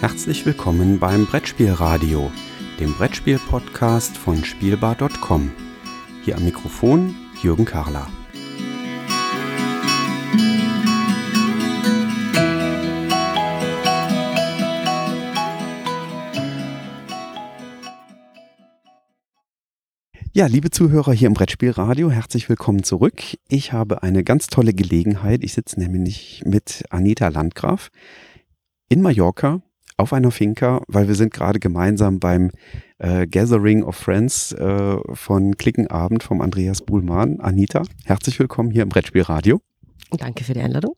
Herzlich willkommen beim Brettspielradio, dem Brettspiel-Podcast von Spielbar.com. Hier am Mikrofon Jürgen Karler. Ja, liebe Zuhörer hier im Brettspielradio, herzlich willkommen zurück. Ich habe eine ganz tolle Gelegenheit. Ich sitze nämlich mit Anita Landgraf in Mallorca auf einer Finca, weil wir sind gerade gemeinsam beim äh, Gathering of Friends äh, von Klickenabend vom Andreas Buhlmann. Anita, herzlich willkommen hier im Brettspielradio. Danke für die Einladung.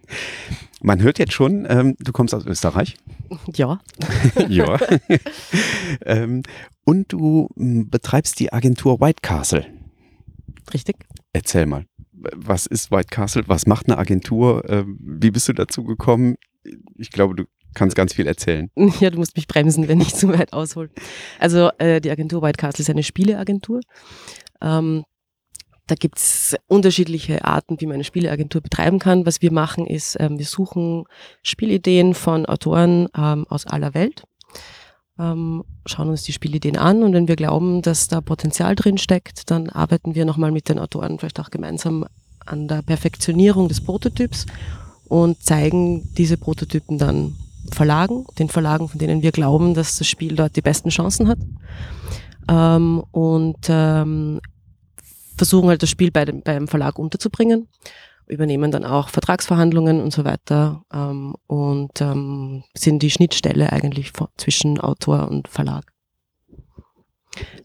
Man hört jetzt schon, ähm, du kommst aus Österreich. Ja. ja. ähm, und du betreibst die Agentur White Castle. Richtig. Erzähl mal, was ist White Castle? Was macht eine Agentur? Ähm, wie bist du dazu gekommen? Ich glaube, du kannst ganz viel erzählen. Ja, du musst mich bremsen, wenn ich zu weit aushole. Also äh, die Agentur White Castle ist eine Spieleagentur. Ähm, da gibt's unterschiedliche Arten, wie man eine Spieleagentur betreiben kann. Was wir machen, ist, ähm, wir suchen Spielideen von Autoren ähm, aus aller Welt, ähm, schauen uns die Spielideen an und wenn wir glauben, dass da Potenzial drin steckt, dann arbeiten wir nochmal mit den Autoren vielleicht auch gemeinsam an der Perfektionierung des Prototyps und zeigen diese Prototypen dann Verlagen, den Verlagen, von denen wir glauben, dass das Spiel dort die besten Chancen hat. Ähm, und ähm, versuchen halt das Spiel bei dem, beim Verlag unterzubringen, übernehmen dann auch Vertragsverhandlungen und so weiter ähm, und ähm, sind die Schnittstelle eigentlich zwischen Autor und Verlag.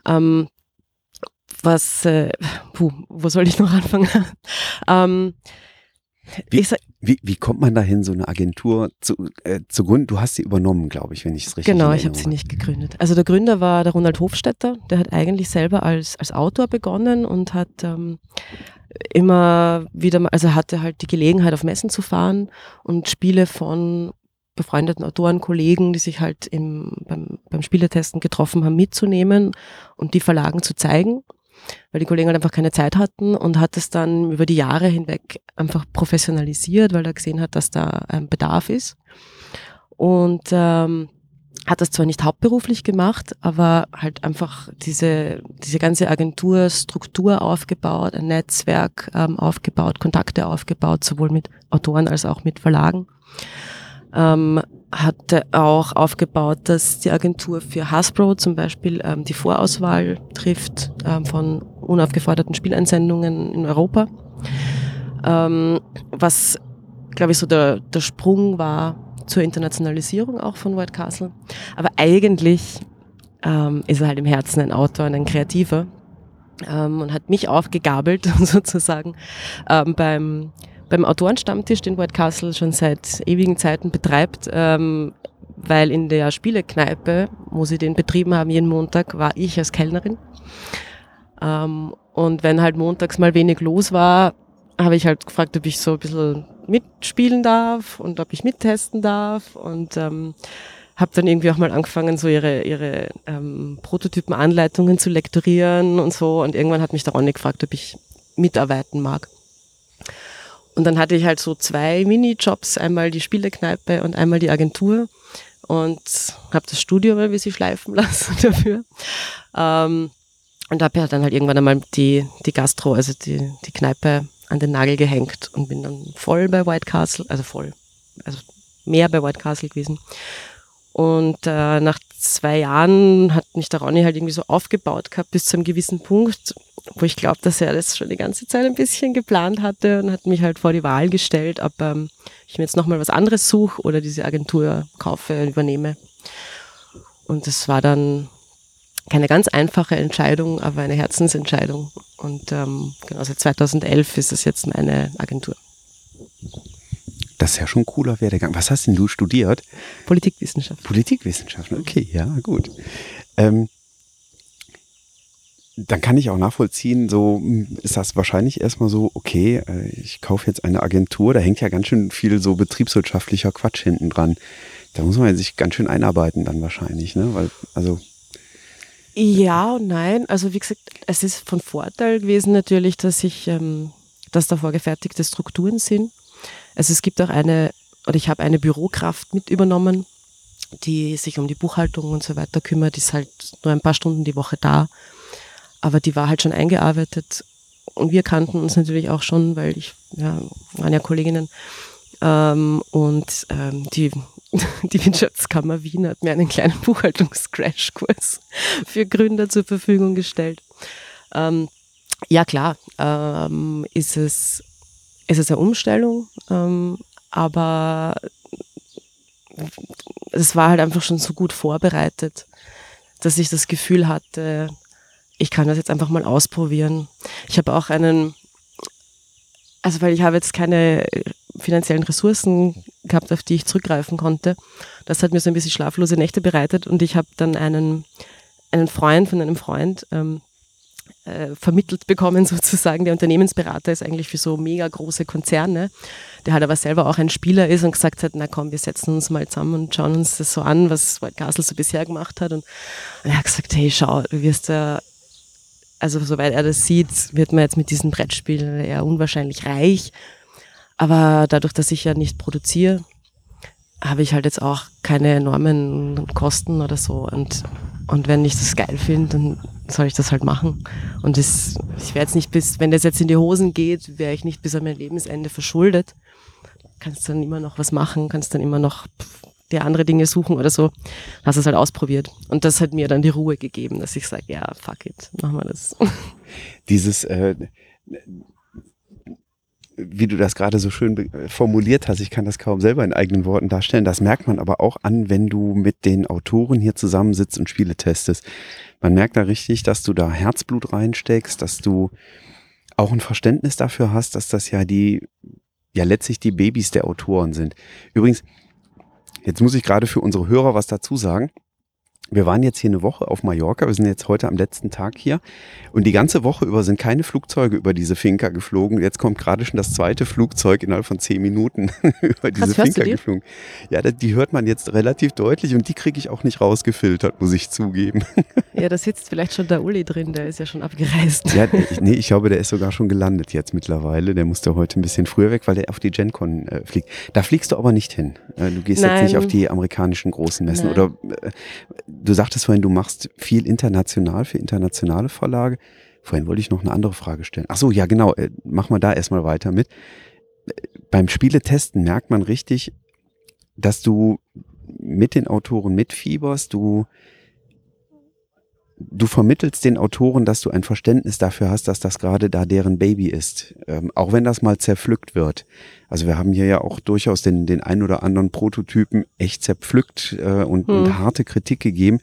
Ähm, was, äh, puh, wo soll ich noch anfangen? ähm, Wie, sag, wie, wie kommt man dahin, so eine Agentur zu, äh, zu gründen? Du hast sie übernommen, glaube ich, wenn ich es richtig Genau, ich habe sie nicht gegründet. Also der Gründer war der Ronald Hofstetter, der hat eigentlich selber als, als Autor begonnen und hat ähm, immer wieder mal, also er hatte halt die Gelegenheit auf Messen zu fahren und Spiele von befreundeten Autoren, Kollegen, die sich halt im, beim, beim Spieletesten getroffen haben, mitzunehmen und die Verlagen zu zeigen, weil die Kollegen halt einfach keine Zeit hatten und hat es dann über die Jahre hinweg einfach professionalisiert, weil er gesehen hat, dass da ein Bedarf ist. Und ähm, hat das zwar nicht hauptberuflich gemacht, aber halt einfach diese, diese ganze Agenturstruktur aufgebaut, ein Netzwerk ähm, aufgebaut, Kontakte aufgebaut, sowohl mit Autoren als auch mit Verlagen. Ähm, hatte auch aufgebaut, dass die Agentur für Hasbro zum Beispiel ähm, die Vorauswahl trifft ähm, von unaufgeforderten Spieleinsendungen in Europa. Ähm, was, glaube ich, so der, der Sprung war zur Internationalisierung auch von White Castle. Aber eigentlich ähm, ist er halt im Herzen ein Autor und ein Kreativer ähm, und hat mich aufgegabelt sozusagen ähm, beim, beim Autorenstammtisch, den White Castle schon seit ewigen Zeiten betreibt, ähm, weil in der Spielekneipe, wo sie den betrieben haben, jeden Montag, war ich als Kellnerin. Ähm, und wenn halt montags mal wenig los war, habe ich halt gefragt, ob ich so ein bisschen mitspielen darf und ob ich mittesten darf und ähm, habe dann irgendwie auch mal angefangen, so ihre, ihre ähm, Prototypenanleitungen zu lektorieren und so und irgendwann hat mich der Ronny gefragt, ob ich mitarbeiten mag. Und dann hatte ich halt so zwei Minijobs, einmal die Spielekneipe und einmal die Agentur und habe das Studio mal ein bisschen schleifen lassen dafür. Ähm, und habe ja dann halt irgendwann einmal die, die Gastro, also die, die Kneipe an den Nagel gehängt und bin dann voll bei White Castle, also voll, also mehr bei White Castle gewesen. Und äh, nach zwei Jahren hat mich der Ronny halt irgendwie so aufgebaut gehabt bis zu einem gewissen Punkt, wo ich glaube, dass er das schon die ganze Zeit ein bisschen geplant hatte und hat mich halt vor die Wahl gestellt, ob ähm, ich mir jetzt nochmal was anderes suche oder diese Agentur kaufe, übernehme. Und das war dann keine ganz einfache Entscheidung, aber eine Herzensentscheidung. Und ähm, genau, seit 2011 ist es jetzt meine Agentur. Das ist ja schon ein cooler Werdegang. Was hast denn du studiert? Politikwissenschaft. Politikwissenschaften, okay, ja, gut. Ähm, dann kann ich auch nachvollziehen, so hm, ist das wahrscheinlich erstmal so, okay, äh, ich kaufe jetzt eine Agentur, da hängt ja ganz schön viel so betriebswirtschaftlicher Quatsch hinten dran. Da muss man sich ganz schön einarbeiten dann wahrscheinlich, ne? Weil, also, Ja und nein. Also wie gesagt, es ist von Vorteil gewesen natürlich, dass ich, ähm, dass da vorgefertigte Strukturen sind. Also es gibt auch eine, oder ich habe eine Bürokraft mit übernommen, die sich um die Buchhaltung und so weiter kümmert, ist halt nur ein paar Stunden die Woche da. Aber die war halt schon eingearbeitet und wir kannten uns natürlich auch schon, weil ich, ja, waren ja Kolleginnen. Ähm, und ähm, die, die Wirtschaftskammer Wien hat mir einen kleinen Buchhaltungs-Crashkurs für Gründer zur Verfügung gestellt. Ähm, ja, klar, ähm, ist, es, ist es eine Umstellung, ähm, aber es war halt einfach schon so gut vorbereitet, dass ich das Gefühl hatte, ich kann das jetzt einfach mal ausprobieren. Ich habe auch einen, also weil ich habe jetzt keine finanziellen Ressourcen gehabt, auf die ich zurückgreifen konnte. Das hat mir so ein bisschen schlaflose Nächte bereitet und ich habe dann einen, einen Freund von einem Freund ähm, äh, vermittelt bekommen, sozusagen. Der Unternehmensberater ist eigentlich für so mega große Konzerne, der halt aber selber auch ein Spieler ist und gesagt hat, na komm, wir setzen uns mal zusammen und schauen uns das so an, was White Castle so bisher gemacht hat. Und, er hat gesagt, hey, schau, du wirst ja also soweit er das sieht, wird man jetzt mit diesen Brettspielen eher unwahrscheinlich reich. Aber dadurch, dass ich ja nicht produziere, habe ich halt jetzt auch keine enormen Kosten oder so. Und, und wenn ich das geil finde, dann soll ich das halt machen. Und das, ich werde jetzt nicht bis, wenn das jetzt in die Hosen geht, wäre ich nicht bis an mein Lebensende verschuldet. Kannst dann immer noch was machen, kannst dann immer noch dir andere Dinge suchen oder so. Hast es halt ausprobiert. Und das hat mir dann die Ruhe gegeben, dass ich sage, ja, fuck it, machen wir das. Dieses, äh, wie du das gerade so schön formuliert hast, ich kann das kaum selber in eigenen Worten darstellen, das merkt man aber auch an, wenn du mit den Autoren hier zusammensitzt und Spiele testest. Man merkt da richtig, dass du da Herzblut reinsteckst, dass du auch ein Verständnis dafür hast, dass das ja die, ja letztlich die Babys der Autoren sind. Übrigens, Jetzt muss ich gerade für unsere Hörer was dazu sagen. Wir waren jetzt hier eine Woche auf Mallorca. Wir sind jetzt heute am letzten Tag hier. Und die ganze Woche über sind keine Flugzeuge über diese Finca geflogen. Jetzt kommt gerade schon das zweite Flugzeug innerhalb von zehn Minuten über diese Was, Finca geflogen. Ja, die hört man jetzt relativ deutlich und die kriege ich auch nicht rausgefiltert, muss ich zugeben. Ja, da sitzt vielleicht schon der Uli drin, der ist ja schon abgereist. Ja, ich, nee, ich glaube, der ist sogar schon gelandet jetzt mittlerweile. Der musste heute ein bisschen früher weg, weil der auf die GenCon äh, fliegt. Da fliegst du aber nicht hin. Äh, du gehst Nein. jetzt nicht auf die amerikanischen großen Messen. Nein. Oder äh, du sagtest vorhin, du machst viel international für internationale Verlage. Vorhin wollte ich noch eine andere Frage stellen. Ach so, ja genau, äh, mach mal da erstmal weiter mit. Beim Spieletesten merkt man richtig, dass du mit den Autoren mitfieberst, du du vermittelst den Autoren, dass du ein Verständnis dafür hast, dass das gerade da deren Baby ist. Ähm, auch wenn das mal zerpflückt wird. Also wir haben hier ja auch durchaus den, den ein oder anderen Prototypen echt zerpflückt äh, und, hm. und harte Kritik gegeben.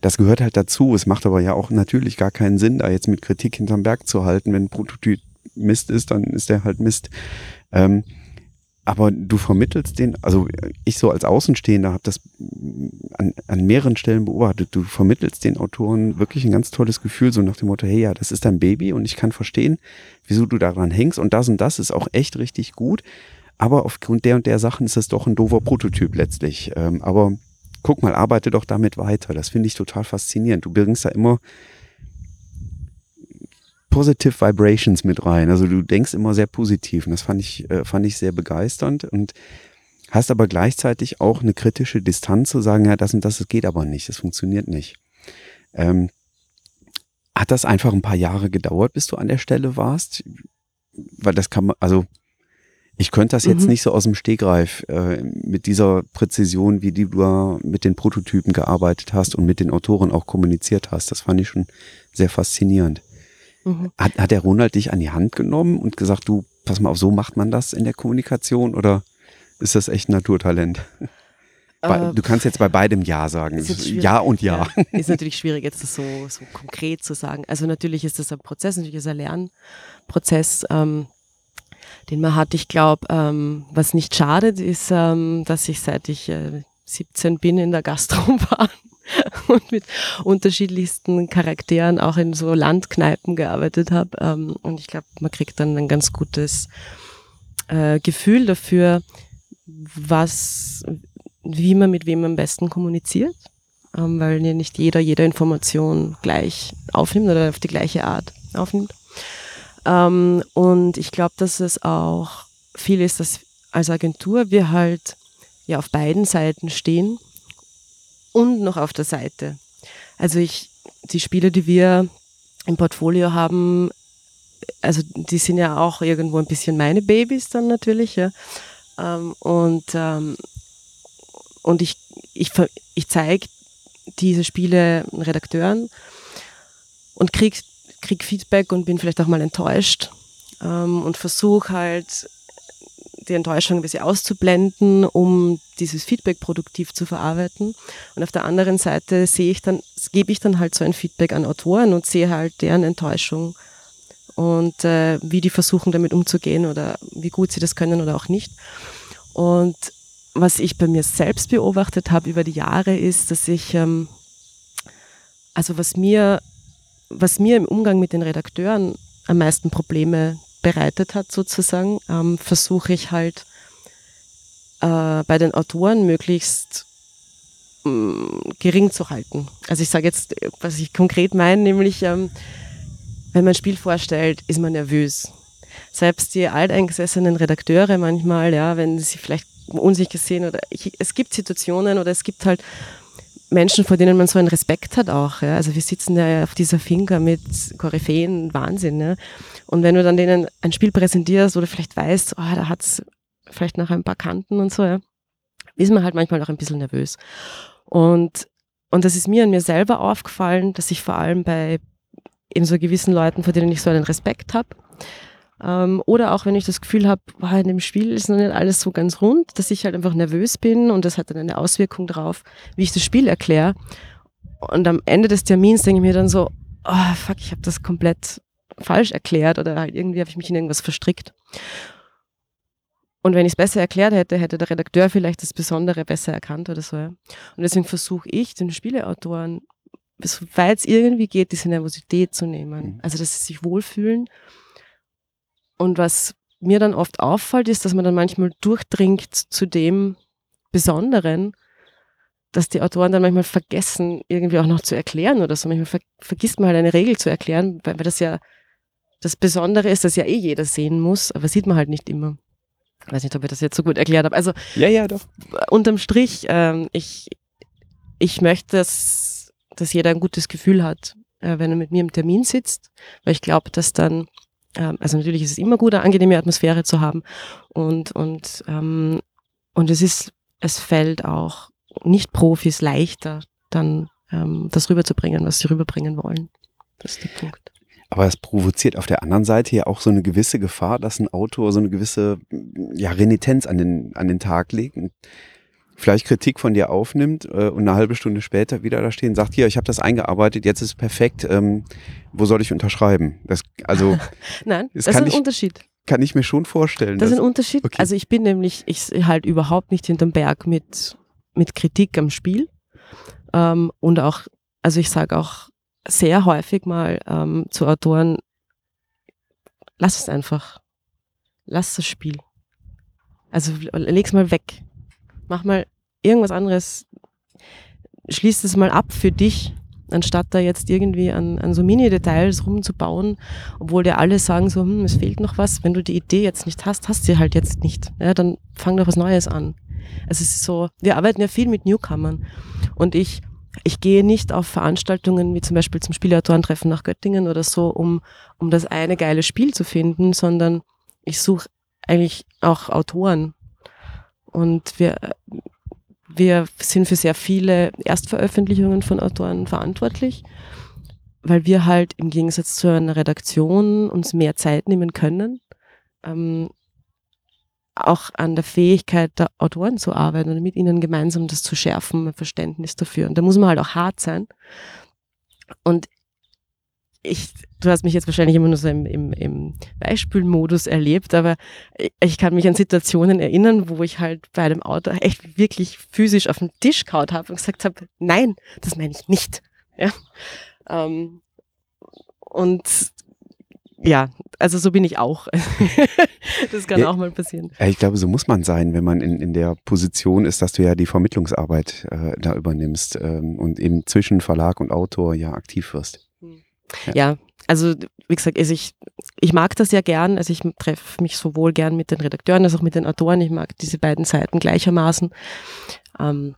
Das gehört halt dazu. Es macht aber ja auch natürlich gar keinen Sinn, da jetzt mit Kritik hinterm Berg zu halten. Wenn ein Prototyp Mist ist, dann ist der halt Mist. Ähm, aber du vermittelst den, also ich so als Außenstehender habe das an, an mehreren Stellen beobachtet, du vermittelst den Autoren wirklich ein ganz tolles Gefühl, so nach dem Motto, hey ja, das ist dein Baby und ich kann verstehen, wieso du daran hängst und das und das ist auch echt richtig gut, aber aufgrund der und der Sachen ist es doch ein doofer Prototyp letztlich. Ähm, aber guck mal, arbeite doch damit weiter, das finde ich total faszinierend. Du bringst da immer Positive Vibrations mit rein. Also du denkst immer sehr positiv und das fand ich, äh, fand ich sehr begeisternd und hast aber gleichzeitig auch eine kritische Distanz zu sagen, ja, das und das, das geht aber nicht, das funktioniert nicht. Ähm, hat das einfach ein paar Jahre gedauert, bis du an der Stelle warst? Weil das kann man, also ich könnte das jetzt mhm. nicht so aus dem Stegreif äh, mit dieser Präzision, wie die du mit den Prototypen gearbeitet hast und mit den Autoren auch kommuniziert hast. Das fand ich schon sehr faszinierend. Mhm. Hat, hat der Ronald dich an die Hand genommen und gesagt, du, pass mal auf, so macht man das in der Kommunikation oder ist das echt ein Naturtalent? Äh, du kannst jetzt bei beidem Ja sagen. Ja und Ja. ja. Ist natürlich schwierig, jetzt das so, so konkret zu sagen. Also natürlich ist das ein Prozess, natürlich ist ein Lernprozess, ähm, den man hat. Ich glaube, ähm, was nicht schadet, ist, ähm, dass ich seit ich äh, 17 bin in der Gastro war und mit unterschiedlichsten Charakteren auch in so Landkneipen gearbeitet habe. Ähm, und ich glaube, man kriegt dann ein ganz gutes äh, Gefühl dafür, was, wie man mit wem am besten kommuniziert, ähm, weil nicht jeder jede Information gleich aufnimmt oder auf die gleiche Art aufnimmt. Ähm, und ich glaube, dass es auch viel ist, dass als Agentur wir halt ja auf beiden Seiten stehen und noch auf der Seite. Also ich, die Spiele, die wir im Portfolio haben, also die sind ja auch irgendwo ein bisschen meine Babys dann natürlich, ja. Ähm, und ähm, und ich, ich, ich zeige diese Spiele Redakteuren und krieg, krieg Feedback und bin vielleicht auch mal enttäuscht ähm, und versuche halt die Enttäuschung ein bisschen auszublenden, um dieses Feedback produktiv zu verarbeiten. Und auf der anderen Seite sehe ich dann, gebe ich dann halt so ein Feedback an Autoren und sehe halt deren Enttäuschung und äh, wie die versuchen damit umzugehen oder wie gut sie das können oder auch nicht. Und was ich bei mir selbst beobachtet habe über die Jahre ist, dass ich, ähm, also was mir, was mir im Umgang mit den Redakteuren am meisten Probleme bereitet hat, sozusagen, ähm, versuche ich halt äh, bei den Autoren möglichst ähm, gering zu halten. Also ich sage jetzt, was ich konkret meine, nämlich ähm, wenn man ein Spiel vorstellt, ist man nervös. Selbst die alteingesessenen Redakteure manchmal, ja, wenn sie vielleicht unsicher sehen oder ich, es gibt Situationen oder es gibt halt Menschen, vor denen man so einen Respekt hat auch. Ja. Also wir sitzen ja auf dieser Finca mit Koryphäen, Wahnsinn. Ja. Und wenn du dann denen ein Spiel präsentierst oder vielleicht weißt, oh, da hat's vielleicht noch ein paar Kanten und so, ja, ist man halt manchmal auch ein bisschen nervös. Und, und das ist mir an mir selber aufgefallen, dass ich vor allem bei eben so gewissen Leuten, vor denen ich so einen Respekt habe, ähm, oder auch wenn ich das Gefühl habe, in dem Spiel ist noch nicht alles so ganz rund, dass ich halt einfach nervös bin und das hat dann eine Auswirkung darauf, wie ich das Spiel erkläre. Und am Ende des Termins denke ich mir dann so, oh fuck, ich habe das komplett falsch erklärt oder halt irgendwie habe ich mich in irgendwas verstrickt. Und wenn ich es besser erklärt hätte, hätte der Redakteur vielleicht das Besondere besser erkannt oder so. Ja. Und deswegen versuche ich, den Spieleautoren, soweit es irgendwie geht, diese Nervosität zu nehmen. Mhm. Also, dass sie sich wohlfühlen und was mir dann oft auffällt, ist, dass man dann manchmal durchdringt zu dem Besonderen, dass die Autoren dann manchmal vergessen, irgendwie auch noch zu erklären oder so. Manchmal ver vergisst man halt eine Regel zu erklären, weil, weil das ja das Besondere ist, dass ja eh jeder sehen muss, aber sieht man halt nicht immer. Ich weiß nicht, ob ich das jetzt so gut erklärt habe. Also ja, ja, doch. Unterm Strich, ähm, ich, ich möchte, dass, dass jeder ein gutes Gefühl hat, äh, wenn er mit mir im Termin sitzt, weil ich glaube, dass dann also natürlich ist es immer gut, eine angenehme Atmosphäre zu haben. Und, und, ähm, und es ist, es fällt auch Nicht-Profis leichter, dann ähm, das rüberzubringen, was sie rüberbringen wollen. Das ist der Punkt. Aber es provoziert auf der anderen Seite ja auch so eine gewisse Gefahr, dass ein Autor so eine gewisse ja, Renitenz an den, an den Tag legt vielleicht Kritik von dir aufnimmt äh, und eine halbe Stunde später wieder da stehen, sagt, hier, ich habe das eingearbeitet, jetzt ist es perfekt, ähm, wo soll ich unterschreiben? Das, also, Nein, das, das ist ein ich, Unterschied. Kann ich mir schon vorstellen. Das ist ein Unterschied. Okay. Also ich bin nämlich, ich halt überhaupt nicht hinterm Berg mit, mit Kritik am Spiel. Ähm, und auch, also ich sage auch sehr häufig mal ähm, zu Autoren, lass es einfach. Lass das Spiel. Also leg's mal weg mach mal irgendwas anderes, schließ das mal ab für dich, anstatt da jetzt irgendwie an, an so Mini-Details rumzubauen, obwohl dir alle sagen so, hm, es fehlt noch was. Wenn du die Idee jetzt nicht hast, hast sie halt jetzt nicht. Ja, dann fang doch was Neues an. Also es ist so, wir arbeiten ja viel mit Newcomern und ich, ich gehe nicht auf Veranstaltungen wie zum Beispiel zum Spielautorentreffen nach Göttingen oder so, um, um das eine geile Spiel zu finden, sondern ich suche eigentlich auch Autoren, und wir, wir sind für sehr viele Erstveröffentlichungen von Autoren verantwortlich, weil wir halt im Gegensatz zu einer Redaktion uns mehr Zeit nehmen können, ähm, auch an der Fähigkeit der Autoren zu arbeiten und mit ihnen gemeinsam das zu schärfen, ein Verständnis dafür. Und da muss man halt auch hart sein. Und ich, du hast mich jetzt wahrscheinlich immer nur so im, im, im Beispielmodus erlebt, aber ich kann mich an Situationen erinnern, wo ich halt bei einem Auto echt wirklich physisch auf den Tisch kaut habe und gesagt habe, nein, das meine ich nicht. Ja. Ähm, und ja, also so bin ich auch. das kann ja, auch mal passieren. Ich glaube, so muss man sein, wenn man in, in der Position ist, dass du ja die Vermittlungsarbeit äh, da übernimmst ähm, und eben zwischen Verlag und Autor ja aktiv wirst. Ja. ja. also wie gesagt, also ich, ich mag das ja gern. Also ich treffe mich sowohl gern mit den Redakteuren als auch mit den Autoren. Ich mag diese beiden Seiten gleichermaßen. Ähm,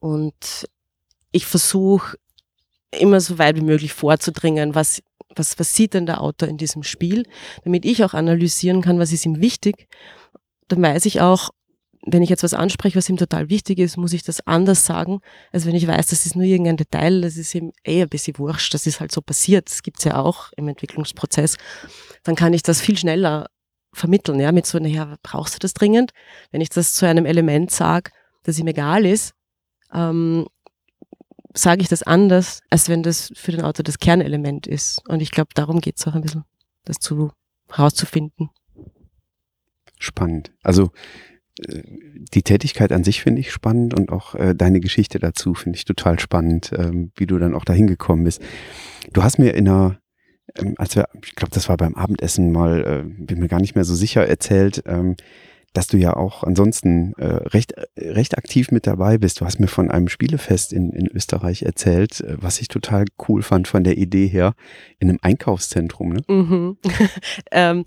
und ich versuche immer so weit wie möglich vorzudringen, was, was, was sieht denn der Autor in diesem Spiel, damit ich auch analysieren kann, was ist ihm wichtig. Dann weiß ich auch, wenn ich jetzt was anspreche, was ihm total wichtig ist, muss ich das anders sagen, als wenn ich weiß, das ist nur irgendein Detail, das ist ihm eh ein bisschen wurscht, das ist halt so passiert, das gibt's ja auch im Entwicklungsprozess. Dann kann ich das viel schneller vermitteln, ja, mit so, naja, brauchst du das dringend? Wenn ich das zu einem Element sage, das ihm egal ist, ähm, sage ich das anders, als wenn das für den Autor das Kernelement ist. Und ich glaube, darum geht's auch ein bisschen, das zu herauszufinden. Spannend. Also die Tätigkeit an sich finde ich spannend und auch äh, deine Geschichte dazu finde ich total spannend, ähm, wie du dann auch dahin gekommen bist. Du hast mir in einer, ähm, als wir, ich glaube, das war beim Abendessen mal, äh, bin mir gar nicht mehr so sicher erzählt, ähm, dass du ja auch ansonsten äh, recht, recht aktiv mit dabei bist. Du hast mir von einem Spielefest in, in Österreich erzählt, äh, was ich total cool fand von der Idee her, in einem Einkaufszentrum. Ne? Mhm. ähm,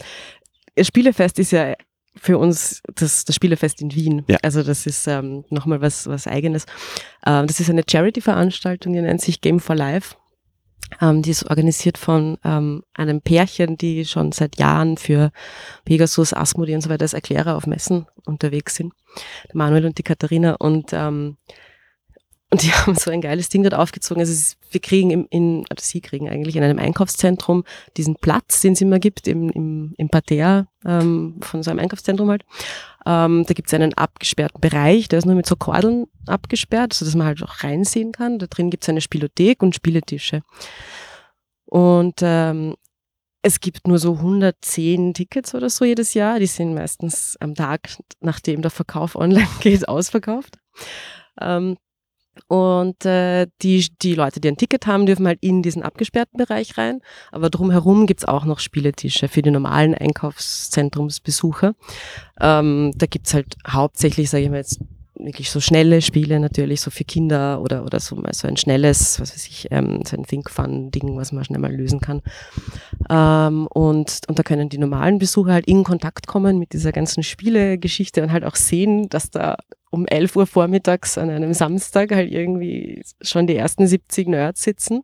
Spielefest ist ja für uns das, das Spielefest in Wien. Ja. Also das ist ähm, nochmal was, was eigenes. Ähm, das ist eine Charity-Veranstaltung, die nennt sich Game for Life. Ähm, die ist organisiert von ähm, einem Pärchen, die schon seit Jahren für Pegasus, Asmodee und so weiter als Erklärer auf Messen unterwegs sind. Der Manuel und die Katharina. Und ähm, und die haben so ein geiles Ding dort aufgezogen. Also wir kriegen im, in, oder sie kriegen eigentlich in einem Einkaufszentrum diesen Platz, den es immer gibt, im, im, im Parterre ähm, von so einem Einkaufszentrum halt. Ähm, da gibt es einen abgesperrten Bereich, der ist nur mit so Kordeln abgesperrt, so dass man halt auch reinsehen kann. Da drin gibt es eine Spielothek und Spieletische. Und ähm, es gibt nur so 110 Tickets oder so jedes Jahr. Die sind meistens am Tag, nachdem der Verkauf online geht, ausverkauft. Ähm, und äh, die, die Leute, die ein Ticket haben, dürfen halt in diesen abgesperrten Bereich rein. Aber drumherum gibt's auch noch Spieletische für die normalen Einkaufszentrumsbesucher. Ähm, da gibt's halt hauptsächlich, sage ich mal jetzt, wirklich so schnelle Spiele natürlich, so für Kinder oder, oder so mal so ein schnelles, was weiß ich, ähm, so ein Think-Fun-Ding, was man schnell mal lösen kann. Ähm, und, und da können die normalen Besucher halt in Kontakt kommen mit dieser ganzen Spielegeschichte und halt auch sehen, dass da um 11 Uhr vormittags an einem Samstag halt irgendwie schon die ersten 70 Nerds sitzen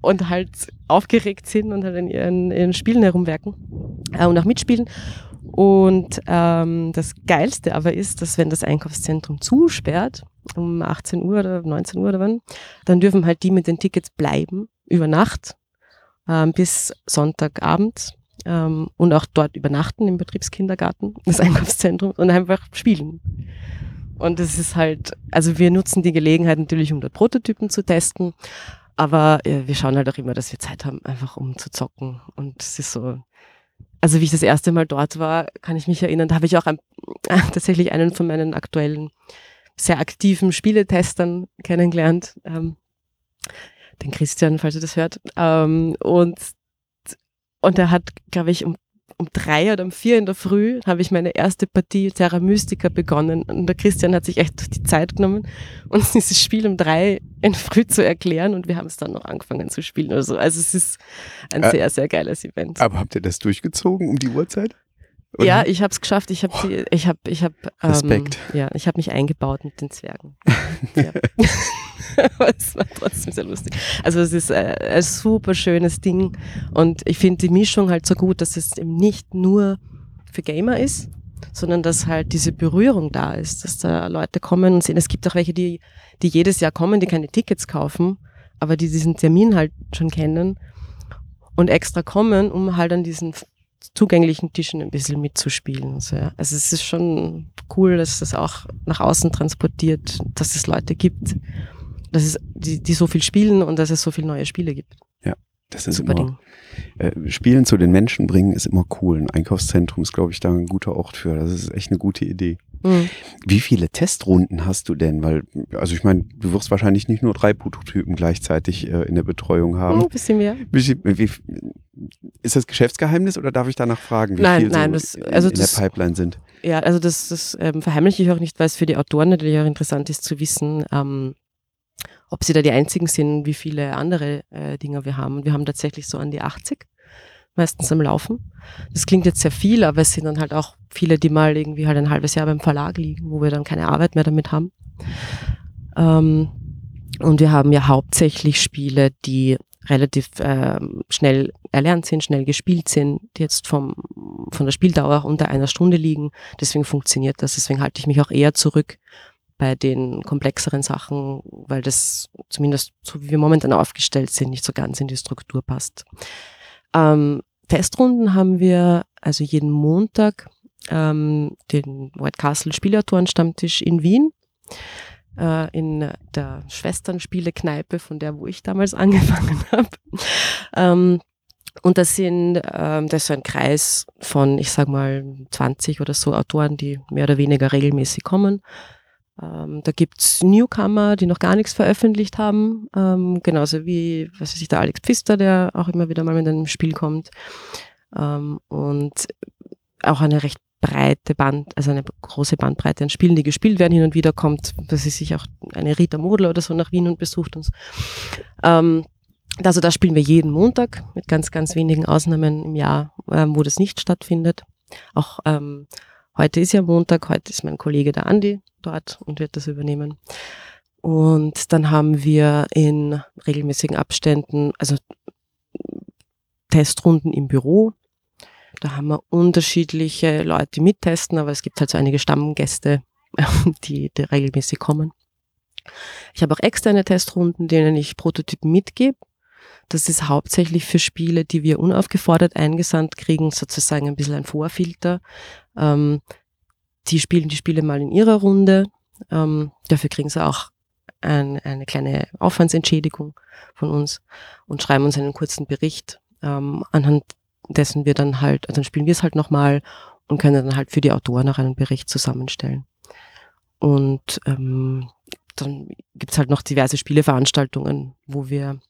und halt aufgeregt sind und halt in ihren, ihren Spielen herumwerken äh, und auch mitspielen. Und ähm, das Geilste aber ist, dass wenn das Einkaufszentrum zusperrt, um 18 Uhr oder 19 Uhr oder wann, dann dürfen halt die mit den Tickets bleiben über Nacht ähm, bis Sonntagabend ähm, und auch dort übernachten im Betriebskindergarten des Einkaufszentrums und einfach spielen. Und es ist halt, also wir nutzen die Gelegenheit natürlich, um dort Prototypen zu testen, aber ja, wir schauen halt auch immer, dass wir Zeit haben, einfach um zu zocken. Und es ist so, also wie ich das erste Mal dort war, kann ich mich erinnern, da habe ich auch ein, tatsächlich einen von meinen aktuellen, sehr aktiven Spieletestern kennengelernt, ähm, den Christian, falls ihr das hört. Ähm, und, und er hat, glaube ich, um um drei oder um vier in der Früh habe ich meine erste Partie Terra Mystica begonnen. Und der Christian hat sich echt die Zeit genommen, uns dieses Spiel um drei in der Früh zu erklären und wir haben es dann noch angefangen zu spielen oder so. Also es ist ein äh, sehr, sehr geiles Event. Aber habt ihr das durchgezogen um die Uhrzeit? Oder? Ja, ich habe es geschafft. Ich habe ich habe ich habe ähm, ja, ich habe mich eingebaut mit den Zwergen. ja. Aber es war trotzdem sehr lustig. Also es ist äh, ein super schönes Ding und ich finde die Mischung halt so gut, dass es eben nicht nur für Gamer ist, sondern dass halt diese Berührung da ist, dass da Leute kommen und sehen. Es gibt auch welche, die, die jedes Jahr kommen, die keine Tickets kaufen, aber die diesen Termin halt schon kennen und extra kommen, um halt an diesen zugänglichen Tischen ein bisschen mitzuspielen. Also, ja. also es ist schon cool, dass das auch nach außen transportiert, dass es Leute gibt, dass es, die, die so viel spielen und dass es so viele neue Spiele gibt. Ja, das ist Super immer, äh, Spielen zu den Menschen bringen ist immer cool. Ein Einkaufszentrum ist, glaube ich, da ein guter Ort für. Das ist echt eine gute Idee. Mhm. Wie viele Testrunden hast du denn? Weil, also ich meine, du wirst wahrscheinlich nicht nur drei Prototypen gleichzeitig äh, in der Betreuung haben. Ein bisschen mehr. Wie, wie, ist das Geschäftsgeheimnis oder darf ich danach fragen, wie nein, viel nein, so das, also in, in das, der Pipeline sind? Ja, also das, das ähm, verheimliche ich auch nicht, weil es für die Autoren natürlich auch interessant ist zu wissen, ähm, ob sie da die einzigen sind, wie viele andere äh, Dinge wir haben. Und wir haben tatsächlich so an die 80 meistens am Laufen. Das klingt jetzt sehr viel, aber es sind dann halt auch viele, die mal irgendwie halt ein halbes Jahr beim Verlag liegen, wo wir dann keine Arbeit mehr damit haben. Ähm, Und wir haben ja hauptsächlich Spiele, die relativ äh, schnell erlernt sind, schnell gespielt sind, die jetzt vom, von der Spieldauer unter einer Stunde liegen. Deswegen funktioniert das. Deswegen halte ich mich auch eher zurück bei den komplexeren Sachen, weil das zumindest so wie wir momentan aufgestellt sind, nicht so ganz in die Struktur passt. Ähm, Festrunden haben wir also jeden Montag ähm, den White Castle Spielautoren-Stammtisch in Wien äh, in der Schwesternspiele-Kneipe, von der, wo ich damals angefangen habe. Ähm, und das sind, ähm, das ist so ein Kreis von, ich sag mal, 20 oder so Autoren, die mehr oder weniger regelmäßig kommen. Ähm, da gibt's Newcomer, die noch gar nichts veröffentlicht haben, ähm, genauso wie, was weiß ich, der Alex Pfister, der auch immer wieder mal mit einem Spiel kommt. Ähm, und auch eine recht breite Band, also eine große Bandbreite an Spielen, die gespielt werden. Hin und wieder kommt, dass sie sich auch eine Rita Modler oder so nach Wien und besucht uns. Ähm, also da spielen wir jeden Montag mit ganz, ganz wenigen Ausnahmen im Jahr, ähm, wo das nicht stattfindet. Auch ähm, heute ist ja Montag, heute ist mein Kollege der Andi dort und wird das übernehmen. Und dann haben wir in regelmäßigen Abständen, also Testrunden im Büro, da haben wir unterschiedliche Leute, die mittesten, aber es gibt halt so einige Stammgäste, die, die regelmäßig kommen. Ich habe auch externe Testrunden, denen ich Prototypen mitgebe. Das ist hauptsächlich für Spiele, die wir unaufgefordert eingesandt kriegen, sozusagen ein bisschen ein Vorfilter. Ähm, die spielen die Spiele mal in ihrer Runde. Ähm, dafür kriegen sie auch ein, eine kleine Aufwandsentschädigung von uns und schreiben uns einen kurzen Bericht, ähm, anhand dessen wir dann halt, also dann spielen wir es halt nochmal und können dann halt für die Autoren auch einen Bericht zusammenstellen. Und ähm, dann gibt's halt noch diverse Spieleveranstaltungen, wo wir,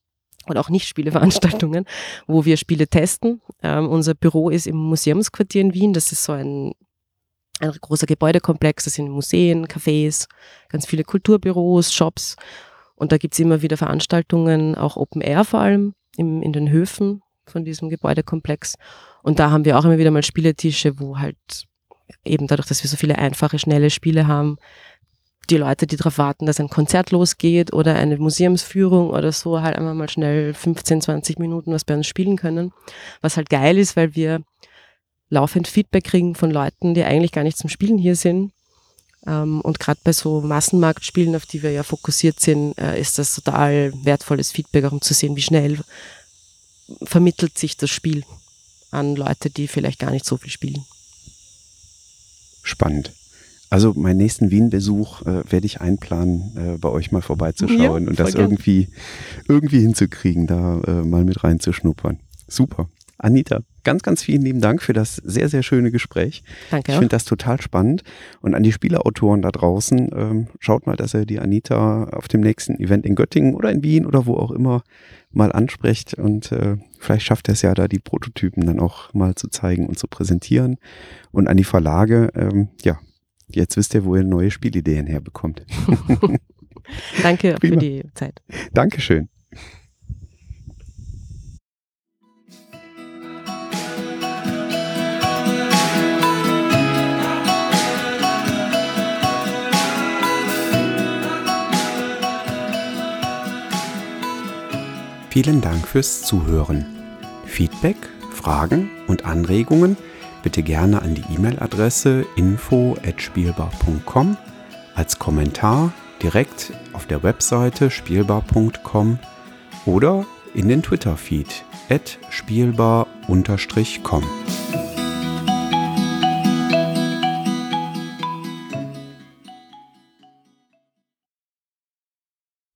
oder auch nicht Spieleveranstaltungen, wo wir Spiele testen. Ähm, unser Büro ist im Museumsquartier in Wien. Das ist so ein, ein großer Gebäudekomplex. Das sind Museen, Cafés, ganz viele Kulturbüros, Shops. Und da gibt's immer wieder Veranstaltungen, auch Open Air vor allem, im, in den Höfen von diesem Gebäudekomplex. Und da haben wir auch immer wieder mal Spieletische, wo halt eben dadurch, dass wir so viele einfache, schnelle Spiele haben, die Leute, die darauf warten, dass ein Konzert losgeht oder eine Museumsführung oder so, halt einmal mal schnell 15, 20 Minuten was bei uns spielen können. Was halt geil ist, weil wir laufend Feedback kriegen von Leuten, die eigentlich gar nicht zum Spielen hier sind. Ähm, und gerade bei so Massenmarktspielen, auf die wir ja fokussiert sind, äh, ist das total wertvolles Feedback, um zu sehen, wie schnell vermittelt sich das Spiel an Leute, die vielleicht gar nicht so viel spielen. Spannend. Also meinen nächsten Wien-Besuch äh, werde ich einplanen, äh, bei euch mal vorbeizuschauen ja, und das irgendwie, irgendwie hinzukriegen, da äh, mal mit reinzuschnuppern. Super. Anita, ganz, ganz vielen lieben Dank für das sehr, sehr schöne Gespräch. Danke. Ich finde das total spannend. Und an die Spieleautoren da draußen, ähm, schaut mal, dass ihr die Anita auf dem nächsten Event in Göttingen oder in Wien oder wo auch immer mal ansprecht. Und äh, vielleicht schafft er es ja da, die Prototypen dann auch mal zu zeigen und zu präsentieren. Und an die Verlage, ähm, ja, jetzt wisst ihr, wo ihr neue Spielideen herbekommt. Danke für die Zeit. Dankeschön. Vielen Dank fürs Zuhören. Feedback, Fragen und Anregungen bitte gerne an die E-Mail-Adresse info@spielbar.com als Kommentar direkt auf der Webseite spielbar.com oder in den Twitter-Feed spielbar-com.